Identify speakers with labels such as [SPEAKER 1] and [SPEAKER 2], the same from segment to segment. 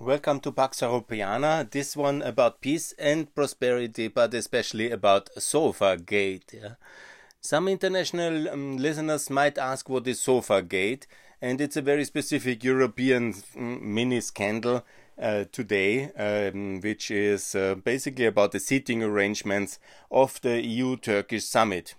[SPEAKER 1] Welcome to Pax Europiana. This one about peace and prosperity, but especially about Sofa Gate. Yeah? Some international um, listeners might ask what is Sofa Gate, and it's a very specific European mm, mini scandal uh, today, um, which is uh, basically about the seating arrangements of the EU Turkish summit.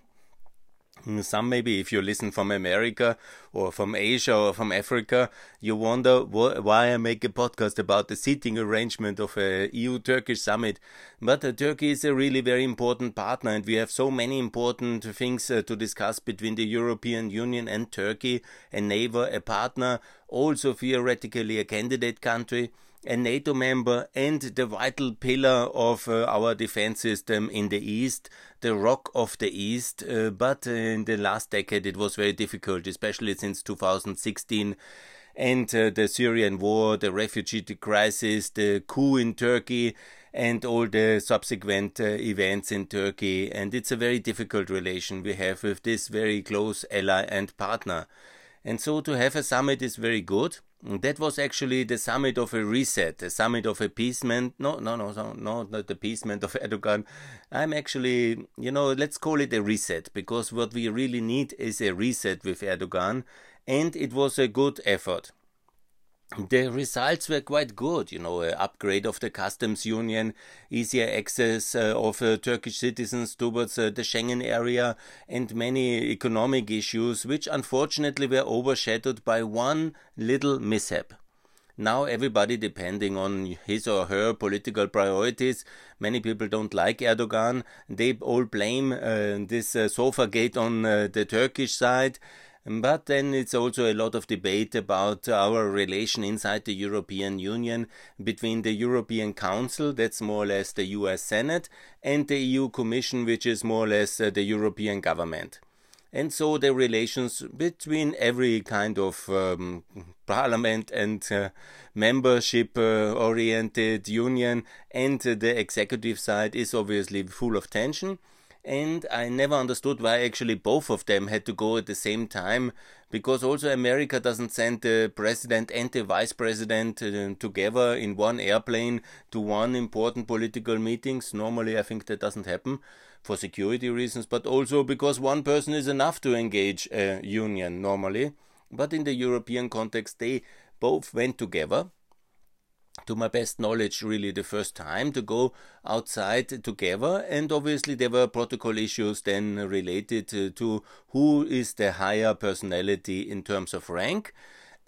[SPEAKER 1] Some maybe, if you listen from America or from Asia or from Africa, you wonder wh- why I make a podcast about the seating arrangement of a EU Turkish summit. But uh, Turkey is a really very important partner, and we have so many important things uh, to discuss between the European Union and Turkey, a neighbor, a partner, also theoretically a candidate country a NATO member and the vital pillar of uh, our defense system in the East, the rock of the East. Uh, but in the last decade, it was very difficult, especially since 2016 and uh, the Syrian war, the refugee crisis, the coup in Turkey, and all the subsequent uh, events in Turkey. And it's a very difficult relation we have with this very close ally and partner. And so to have a summit is very good. That was actually the summit of a reset, the summit of appeasement. No, no, no, no, no, not the appeasement of Erdogan. I'm actually, you know, let's call it a reset because what we really need is a reset with Erdogan. And it was a good effort the results were quite good, you know, upgrade of the customs union, easier access uh, of uh, Turkish citizens towards uh, the Schengen area, and many economic issues, which unfortunately were overshadowed by one little mishap. Now everybody depending on his or her political priorities. Many people don't like Erdogan. They all blame uh, this uh, sofa gate on uh, the Turkish side but then it's also a lot of debate about our relation inside the European Union between the European Council, that's more or less the US Senate, and the EU Commission, which is more or less uh, the European government. And so the relations between every kind of um, parliament and uh, membership uh, oriented union and the executive side is obviously full of tension and I never understood why actually both of them had to go at the same time because also America doesn't send the president and the vice president uh, together in one airplane to one important political meetings. Normally I think that doesn't happen for security reasons but also because one person is enough to engage a union normally. But in the European context they both went together to my best knowledge, really the first time to go outside together. And obviously, there were protocol issues then related to who is the higher personality in terms of rank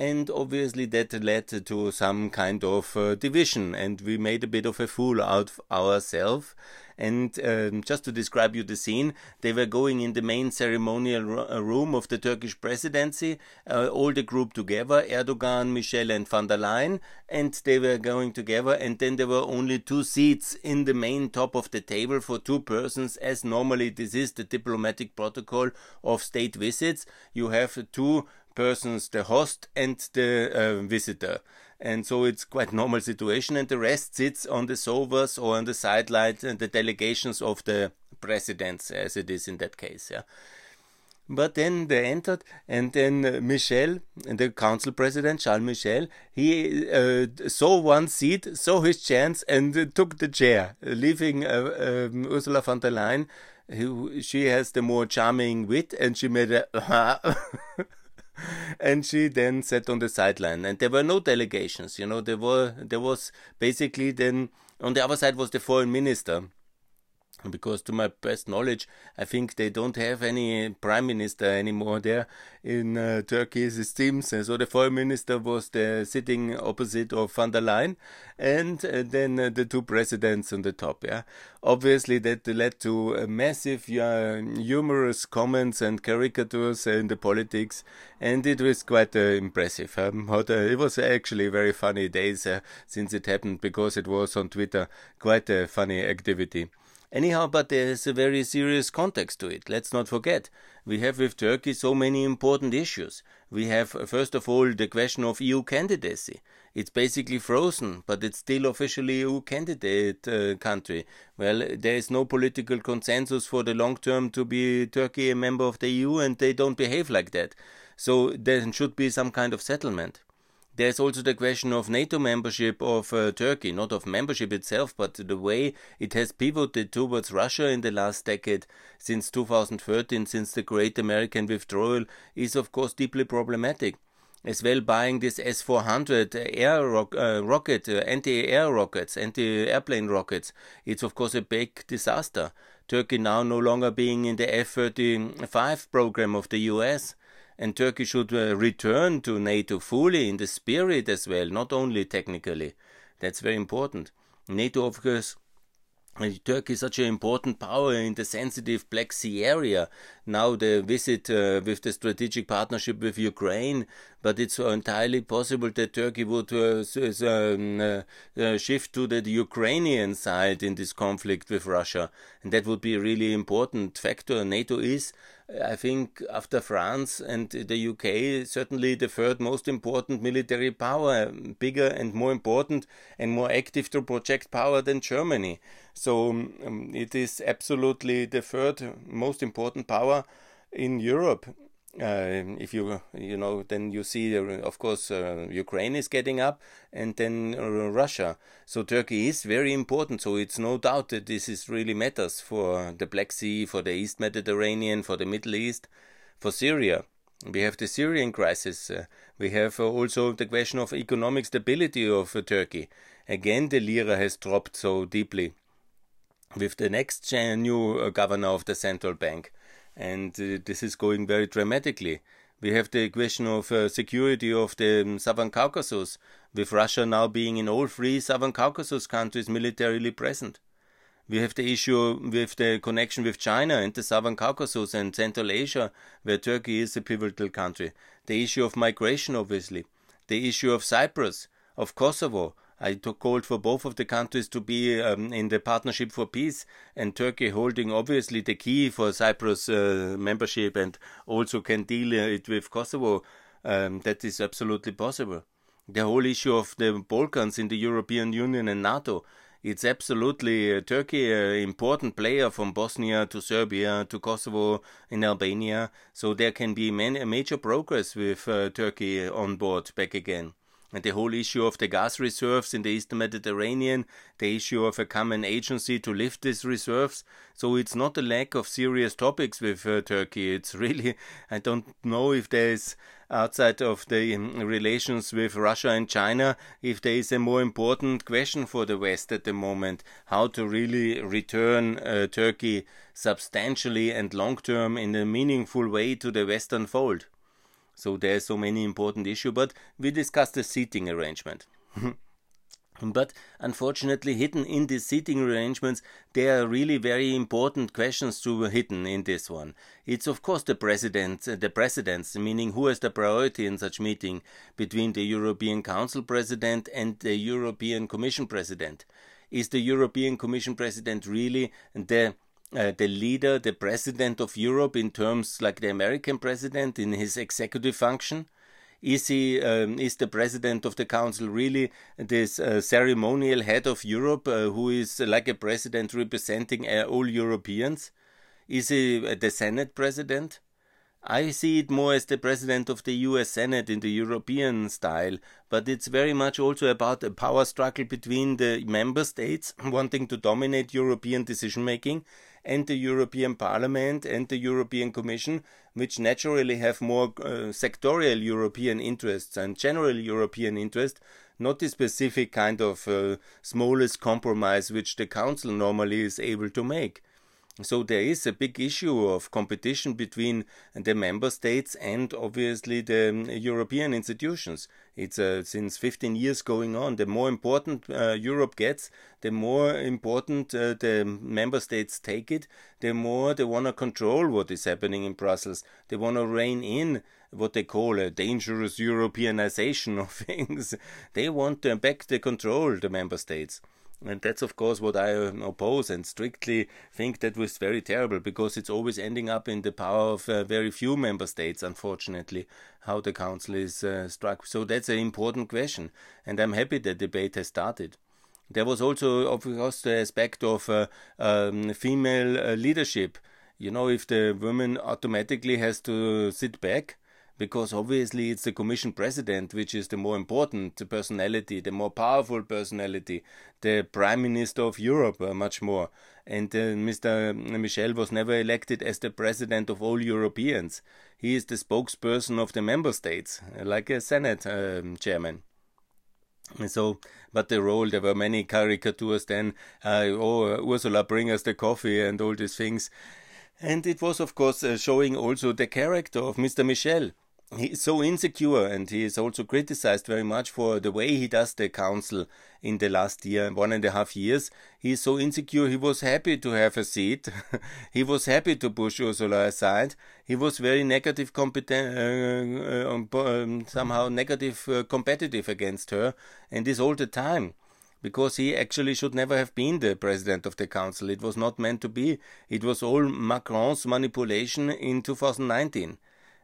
[SPEAKER 1] and obviously that led to some kind of uh, division and we made a bit of a fool out of ourselves and um, just to describe you the scene they were going in the main ceremonial uh, room of the turkish presidency uh, all the group together erdogan michel and von der leyen and they were going together and then there were only two seats in the main top of the table for two persons as normally this is the diplomatic protocol of state visits. You have two persons, the host and the uh, visitor. And so it's quite normal situation, and the rest sits on the sofas or on the sidelines and the delegations of the presidents, as it is in that case. Yeah. But then they entered, and then Michel, the council president, Charles Michel, he uh, saw one seat, saw his chance, and uh, took the chair, leaving uh, um, Ursula von der Leyen. Who, she has the more charming wit, and she made a and she then sat on the sideline and there were no delegations you know there were there was basically then on the other side was the foreign minister because to my best knowledge i think they don't have any prime minister anymore there in uh, turkey it seems. And so the foreign minister was the sitting opposite of von der leyen and uh, then uh, the two presidents on the top yeah. Obviously that led to massive humorous comments and caricatures in the politics. And it was quite uh, impressive um, it was actually very funny days uh, since it happened because it was on twitter. Quite a funny activity Anyhow, but there's a very serious context to it. Let's not forget. We have with Turkey so many important issues. We have, first of all, the question of EU candidacy. It's basically frozen, but it's still officially EU candidate uh, country. Well, there is no political consensus for the long term to be Turkey a member of the EU, and they don't behave like that. So there should be some kind of settlement. There's also the question of NATO membership of uh, Turkey, not of membership itself, but the way it has pivoted towards Russia in the last decade since 2013, since the great American withdrawal, is of course deeply problematic. As well, buying this S 400 air uh, rocket, uh, anti air rockets, anti airplane rockets, it's of course a big disaster. Turkey now no longer being in the F 35 program of the US and Turkey should uh, return to NATO fully in the spirit as well, not only technically. That's very important. NATO, of course, Turkey is such an important power in the sensitive Black Sea area. Now the visit uh, with the strategic partnership with Ukraine, but it's entirely possible that Turkey would uh, um, uh, uh, shift to the Ukrainian side in this conflict with Russia, and that would be a really important factor. NATO is I think after France and the UK, certainly the third most important military power, bigger and more important and more active to project power than Germany. So um, it is absolutely the third most important power in Europe uh, if you you know then you see uh, of course uh, Ukraine is getting up and then uh, Russia. So Turkey is very important. So it's no doubt that this is really matters for the Black Sea for the East Mediterranean for the Middle East for Syria. We have the Syrian crisis. Uh, we have uh, also the question of economic stability of Turkey. Again the lira has dropped so deeply with the next new governor of the central bank and uh, this is going very dramatically. We have the question of uh, security of the um, Southern Caucasus, with Russia now being in all three Southern Caucasus countries militarily present. We have the issue with the connection with China and the Southern Caucasus and Central Asia, where Turkey is a pivotal country. The issue of migration, obviously. The issue of Cyprus, of Kosovo, I called for both of the countries to be um, in the Partnership for Peace, and Turkey holding obviously the key for Cyprus uh, membership and also can deal it with Kosovo. Um, that is absolutely possible. The whole issue of the Balkans in the European Union and NATO. It's absolutely uh, Turkey, an important player from Bosnia to Serbia to Kosovo in Albania. So there can be many, major progress with uh, Turkey on board back again and the whole issue of the gas reserves in the Eastern Mediterranean, the issue of a common agency to lift these reserves. So it's not a lack of serious topics with uh, Turkey. It's really, I don't know if there is outside of the um, relations with Russia and China, if there is a more important question for the West at the moment, how to really return uh, Turkey substantially and long term in a meaningful way to the Western fold. So there are so many important issues, but we discussed the seating arrangement. But unfortunately, hidden in these seating arrangements, there are really very important questions to be hidden in this one. It's of course the president, uh, the presidents, meaning who has the priority in such meeting between the European Council president and the European Commission president. Is the European Commission president really the uh, the leader, the president of Europe in terms like the American president in his executive function? Is he um, is the president of the council really this uh, ceremonial head of Europe uh, who is like a president representing uh, all Europeans? Is he uh, the Senate president? I see it more as the president of the US Senate in the European style, but it's very much also about a power struggle between the member states wanting to dominate European decision making and the European Parliament and the European Commission, which naturally have more uh, sectorial European interests and general European interests, not the specific kind of uh, smallest compromise which the Council normally is able to make. So there is a big issue of competition between the member states and obviously the um, European institutions. It's uh, since 15 years going on. The more important uh, Europe gets, the more important uh, the member states take it, the more they want to control what is happening in Brussels. They want to rein in what they call a dangerous Europeanization of things. they want to back the control, the member states. And that's, of course, what I um, oppose and strictly think that was very terrible because it's always ending up in the power of uh, very few member states, unfortunately, how the council is uh, struck. So that's an important question. And I'm happy that debate has started. There was also, of course, the aspect of uh, um, female uh, leadership. You know, if the woman automatically has to sit back, because obviously it's the Commission President which is the more important personality, the more powerful personality, the Prime Minister of Europe, uh, much more. And uh, Mr. Michel was never elected as the President of all Europeans. He is the spokesperson of the member states, uh, like a Senate um, chairman. So, but the role, there were many caricatures then. Uh, oh, Ursula, bring us the coffee and all these things. And it was, of course, uh, showing also the character of Mr. Michel he is so insecure and he is also criticized very much for the way he does the council in the last year, one and a half years. He is so insecure, he was happy to have a seat. he was happy to push Ursula aside. He was very negative, competent, uh, uh, um, um, somehow negative, uh, competitive against her, and this all the time because he actually should never have been the president of the council. It was not meant to be. It was all Macron's manipulation in 2019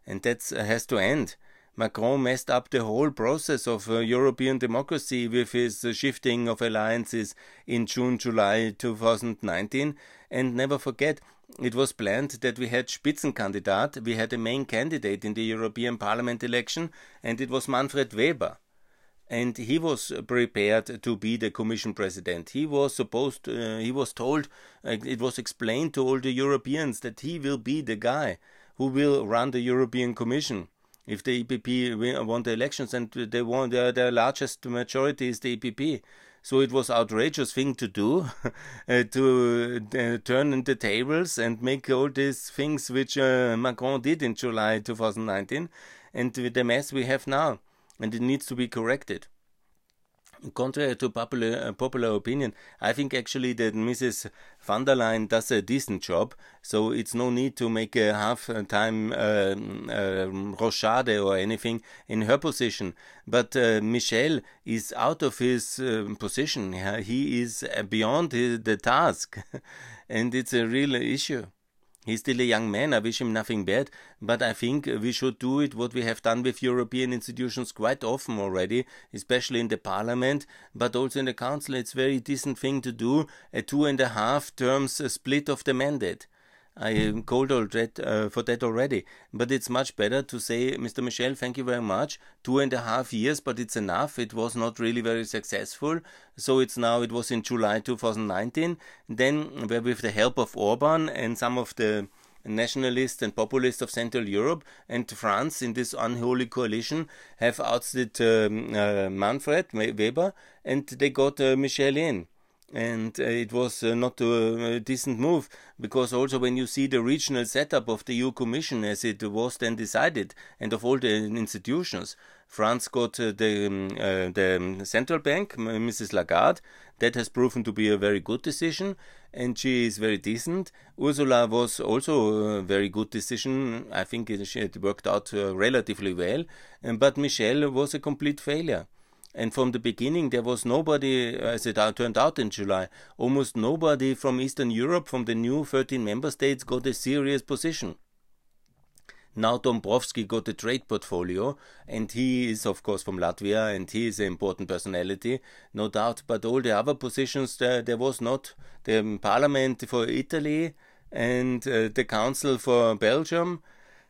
[SPEAKER 1] and that has to end. Macron messed up the whole process of uh, European democracy with his uh, shifting of alliances in June July 2019. And never forget, it was planned that we had Spitzenkandidat, we had a main candidate in the European Parliament election, and it was Manfred Weber. And he was prepared to be the Commission President. He was supposed, uh, he was told, uh, it was explained to all the Europeans that he will be the guy who will run the European Commission. If the EPP won the elections and they won their, their largest majority is the EPP. So it was outrageous thing to do, uh, to uh, turn the tables and make all these things which uh, Macron did in July 2019, and the mess we have now, and it needs to be corrected contrary to popular uh, popular opinion, I think actually that Mrs. von der Leyen does a decent job. So it's no need to make a half-time uh, uh, rochade or anything in her position. But uh, Michel is out of his uh, position. He is beyond the task, and it's a real issue. He's still a young man, I wish him nothing bad, but I think we should do it what we have done with European institutions quite often already, especially in the parliament, but also in the council. It's a very decent thing to do, a two and a half terms split of the mandate. I am called that, uh, for that already. But it's much better to say, Mr. Michel, thank you very much. Two and a half years, but it's enough. It was not really very successful. So it's now, it was in July 2019. Then, with the help of Orban and some of the nationalists and populists of Central Europe and France in this unholy coalition have ousted um, uh, Manfred Weber and they got uh, Michel in and uh, it was uh, not a, decent move because also when you see the regional setup of the EU Commission as it was then decided and of all the institutions, France got uh, the um, the central bank, Mrs. Lagarde. That has proven to be a very good decision, and she is very decent. Ursula was also a very good decision. I think it, worked out relatively well, but Michel was a complete failure. And from the beginning, there was nobody, as it turned out in July, almost nobody from Eastern Europe, from the new 13 member states, got a serious position. Now Dombrovski got a trade portfolio, and he is, of course, from Latvia, and he is an important personality, no doubt. But all the other positions, there, there was not. The Parliament for Italy, and uh, the Council for Belgium,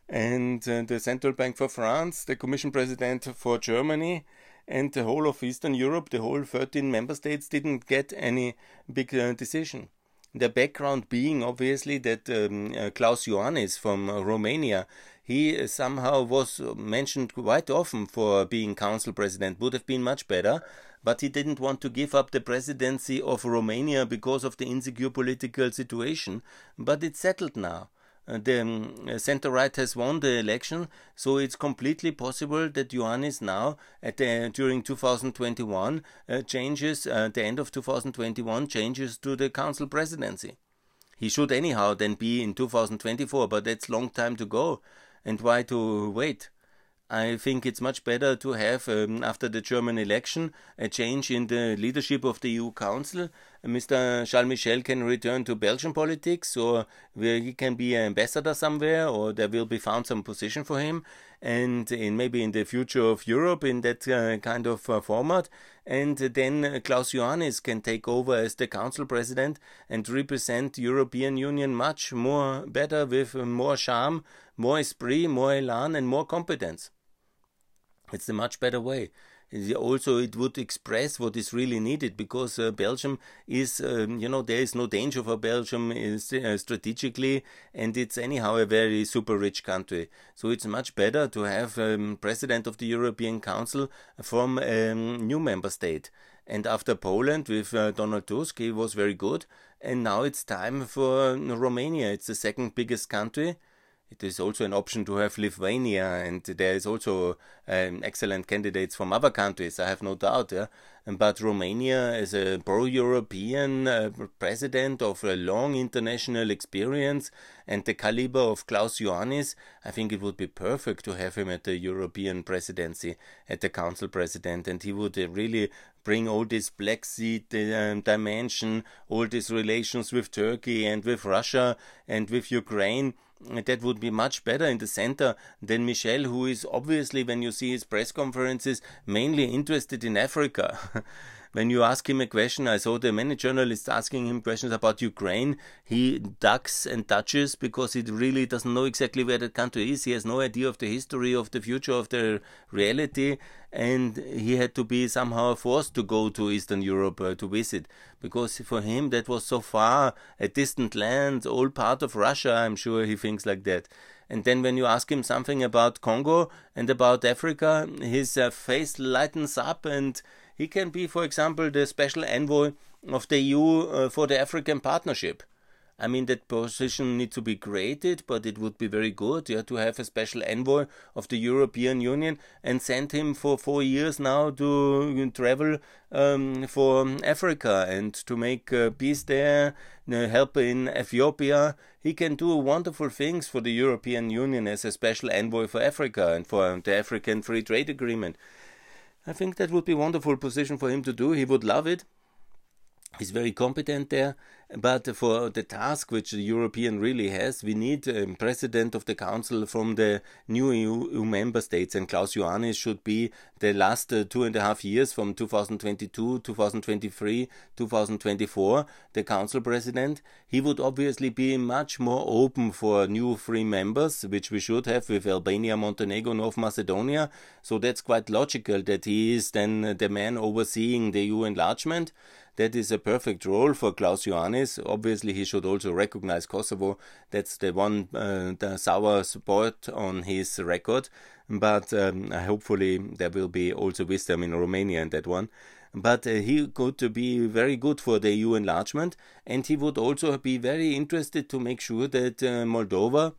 [SPEAKER 1] and uh, the Central Bank for France, the Commission President for Germany, and the whole of Eastern Europe, the whole 13 member states, didn't get any big uh, decision. The background being obviously that um, uh, Klaus Iohannis from uh, Romania, he somehow was mentioned quite often for being council president, would have been much better, but he didn't want to give up the presidency of Romania because of the insecure political situation. But it's settled now. Uh, the um, center right has won the election, so it's completely possible that Iohannis now, the, during 2021, uh, changes uh, the end of 2021 changes to the council presidency. He should anyhow then be in 2024, but that's long time to go, and why to wait? I think it's much better to have, um, after the German election, a change in the leadership of the EU Council. Mr. Charles Michel can return to Belgian politics, or he can be an ambassador somewhere, or there will be found some position for him. and in maybe in the future of Europe in that uh, kind of uh, format. And then Klaus Iohannis can take over as the council president and represent European Union much more better with more charm, more esprit, more elan, and more competence. It's a much better way also it would express what is really needed because uh, Belgium is, um, you know, there is no danger for Belgium uh, strategically, and it's anyhow a very super rich country. So it's much better to have um, president of the European Council from a um, new member state. And after Poland with uh, Donald Tusk, he was very good. And now it's time for Romania. It's the second biggest country it is also an option to have Lithuania, and there is also um, excellent candidates from other countries. I have no doubt. Yeah? But Romania, as a pro-European uh, president of a long international experience and the caliber of Klaus Iohannis, I think it would be perfect to have him at the European presidency, at the council president, and he would uh, really bring all this Black Sea uh, dimension, all these relations with Turkey and with Russia and with Ukraine that would be much better in the center than Michel, who is obviously, when you see his press conferences, mainly interested in Africa. when you ask him a question, I saw the many journalists asking him questions about Ukraine. He ducks and touches because he really doesn't know exactly where that country is. He has no idea of the history, of the future, of the reality, and he had to be somehow forced to go to Eastern Europe uh, to visit because for him that was so far, a distant land, all part of Russia. I'm sure he thinks like that. And then when you ask him something about Congo and about Africa, his uh, face lightens up and he can be, for example, the special envoy of the EU uh, for the African Partnership. I mean, that position needs to be created, but it would be very good yeah, to have a special envoy of the European Union and send him for four years now to travel um, for Africa and to make uh, peace there, uh, help in Ethiopia. He can do wonderful things for the European Union as a special envoy for Africa and for the African Free Trade Agreement. I think that would be a wonderful position for him to do. He would love it. He's very competent there but for the task which the European really has, we need a president of the council from the new EU member states, and Klaus Iohannis should be the last uh, two and a half years from 2022, 2023, 2024, the council president. He would obviously be much more open for new free members, which we should have with Albania, Montenegro, North Macedonia. So that's quite logical that he is then the man overseeing the EU enlargement. That is a perfect role for Klaus Iohannis. Obviously, he should also recognize Kosovo. That's the one uh, the sour spot on his record. But um, hopefully, there will be also wisdom in Romania in that one but uh, he could be very good for the EU enlargement, and he would also be very interested to make sure that uh, Moldova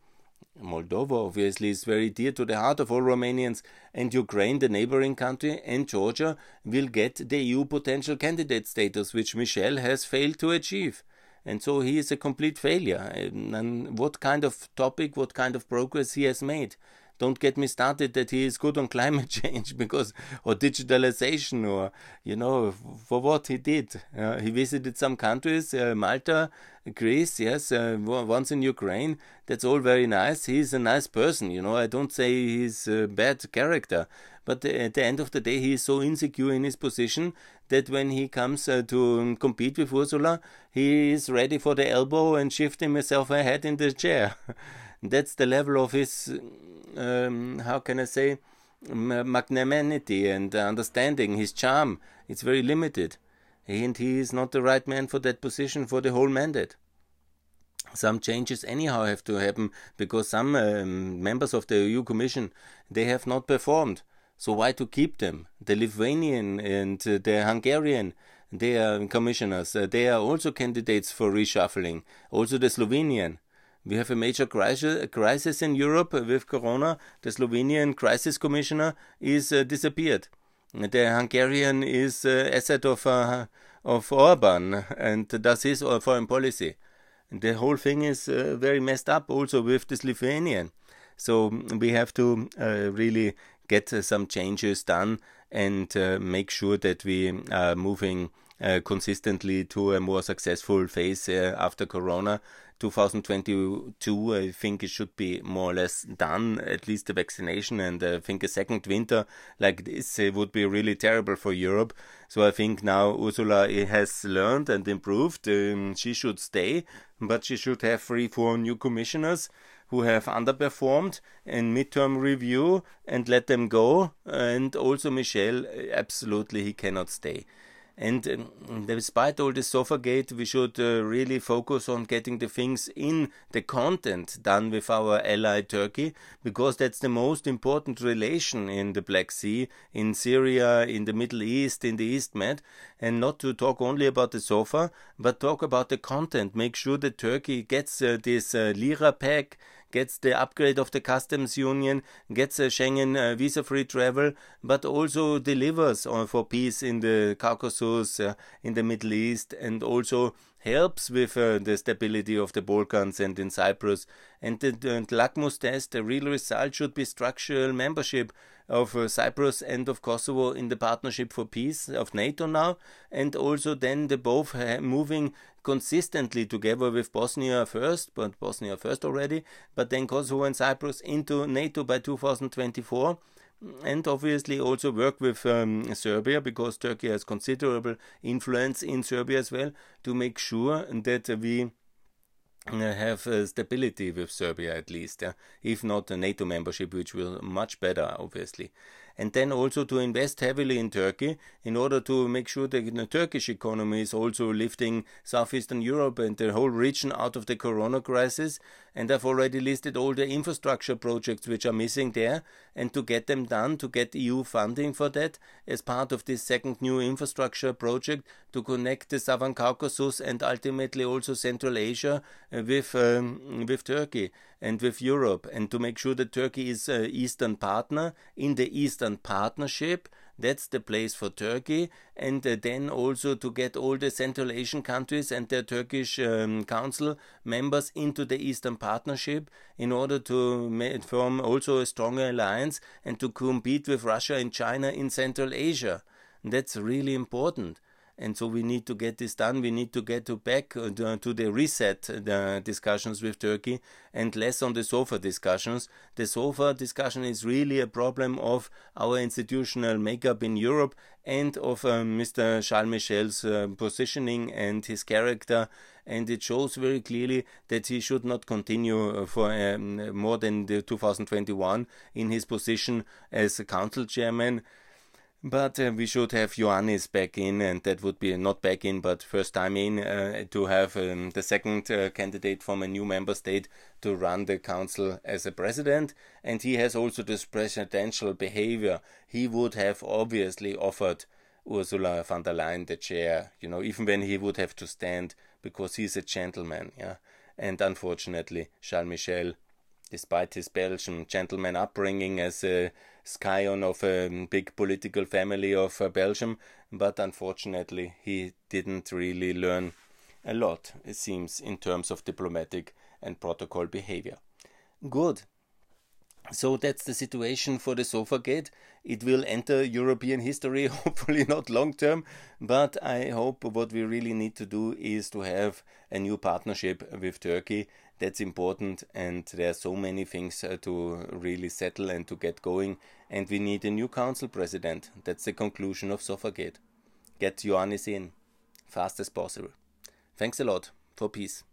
[SPEAKER 1] Moldova obviously is very dear to the heart of all Romanians, and Ukraine, the neighboring country, and Georgia will get the EU potential candidate status, which Michel has failed to achieve. And so he is a complete failure. And what kind of topic, what kind of progress he has made? Don't get me started that he is good on climate change because or digitalization or you know for what he did. Uh, he visited some countries uh, malta greece yes uh, once in ukraine. That's all very nice. He's a nice person you know. I don't say he's a bad character but at the end of the day he is so insecure in his position that when he comes uh, to compete with ursula he is ready for the elbow and shifting himself ahead in the chair that's the level of his um, how can I say magnanimity and understanding, his charm. It's very limited, and he is not the right man for that position for the whole mandate. Some changes anyhow have to happen because some um, members of the EU Commission they have not performed. So why to keep them? The Lithuanian and uh, the Hungarian, they are commissioners. Uh, they are also candidates for reshuffling. Also the Slovenian. We have a major crisis in Europe with Corona. The Slovenian crisis commissioner is uh, disappeared. The Hungarian is uh, asset of uh, of Orban and does his uh, foreign policy. The whole thing is uh, very messed up also with this Lithuanian. So we have to uh, really get some changes done and make sure that we are moving uh, consistently to a more successful phase uh, after Corona. 2022, I think it should be more or less done, at least the vaccination. And I think a second winter like this would be really terrible for Europe. So I think now Ursula has learned and improved. Um, she should stay, but she should have three, four new commissioners who have underperformed in midterm review and let them go. And also Michel, absolutely, he cannot stay. And um, despite all this Sofagate, we should uh, really focus on getting the things in the content done with our ally Turkey, because that's the most important relation in the Black Sea, in Syria, in the Middle East, in the East Med, and not to talk only about the SOFA, but talk about the content. Make sure that Turkey gets uh, this uh, Lira pack gets the upgrade of the customs union, gets a Schengen uh, visa free travel, but also delivers on, for peace in the Caucasus, uh, in the Middle East, and also helps with uh, the stability of the Balkans and in Cyprus. And the, the, Lakmus test, the real result should be structural membership of uh, Cyprus and of Kosovo in the Partnership for Peace of NATO now, and also then the both moving consistently together with Bosnia first, but Bosnia first already, but then Kosovo and Cyprus into NATO by 2024 and obviously also work with um, Serbia because Turkey has considerable influence in Serbia as well to make sure that we uh, have uh, stability with Serbia at least, yeah? if not a NATO membership, which will much better, obviously. And then also to invest heavily in Turkey in order to make sure that the Turkish economy is also lifting Southeastern Europe and the whole region out of the corona crisis. And I've already listed all the infrastructure projects which are missing there. And to get them done, to get EU funding for that as part of this second new infrastructure project to connect the Southern Caucasus and ultimately also Central Asia with um, with Turkey and with Europe, and to make sure that Turkey is an Eastern partner in the Eastern Partnership. That's the place for Turkey, and uh, then also to get all the Central Asian countries and their Turkish um, Council members into the Eastern Partnership in order to form also a stronger alliance and to compete with Russia and China in Central Asia. That's really important and so we need to get this done. We need to get to back uh, to the reset the discussions with Turkey and less on the SOFA discussions. The SOFA discussion is really a problem of our institutional makeup in Europe and of um, Mr. Charles Michel's uh, positioning and his character. And it shows very clearly that he should not continue for um, more than the 2021 in his position as a council chairman. But uh, we should have Iohannis back in, and that would be not back in, but first time in uh, to have um, the second uh, candidate from a new member state to run the council as a president. And he has also this presidential behavior. He would have obviously offered Ursula von der Leyen the chair, you know, even when he would have to stand because he's a gentleman, yeah. And unfortunately, Charles Michel despite his Belgian gentleman upbringing as a scion of a big political family of uh, Belgium, but unfortunately he didn't really learn a lot, it seems, in terms of diplomatic and protocol behavior. Good. So that's the situation for the Sofagate. It will enter European history, hopefully not long term, but I hope what we really need to do is to have a new partnership with Turkey that's important and there are so many things uh, to really settle and to get going and we need a new council president. That's the conclusion of sofagate. Get Iohannis in fast as possible. Thanks a lot. For peace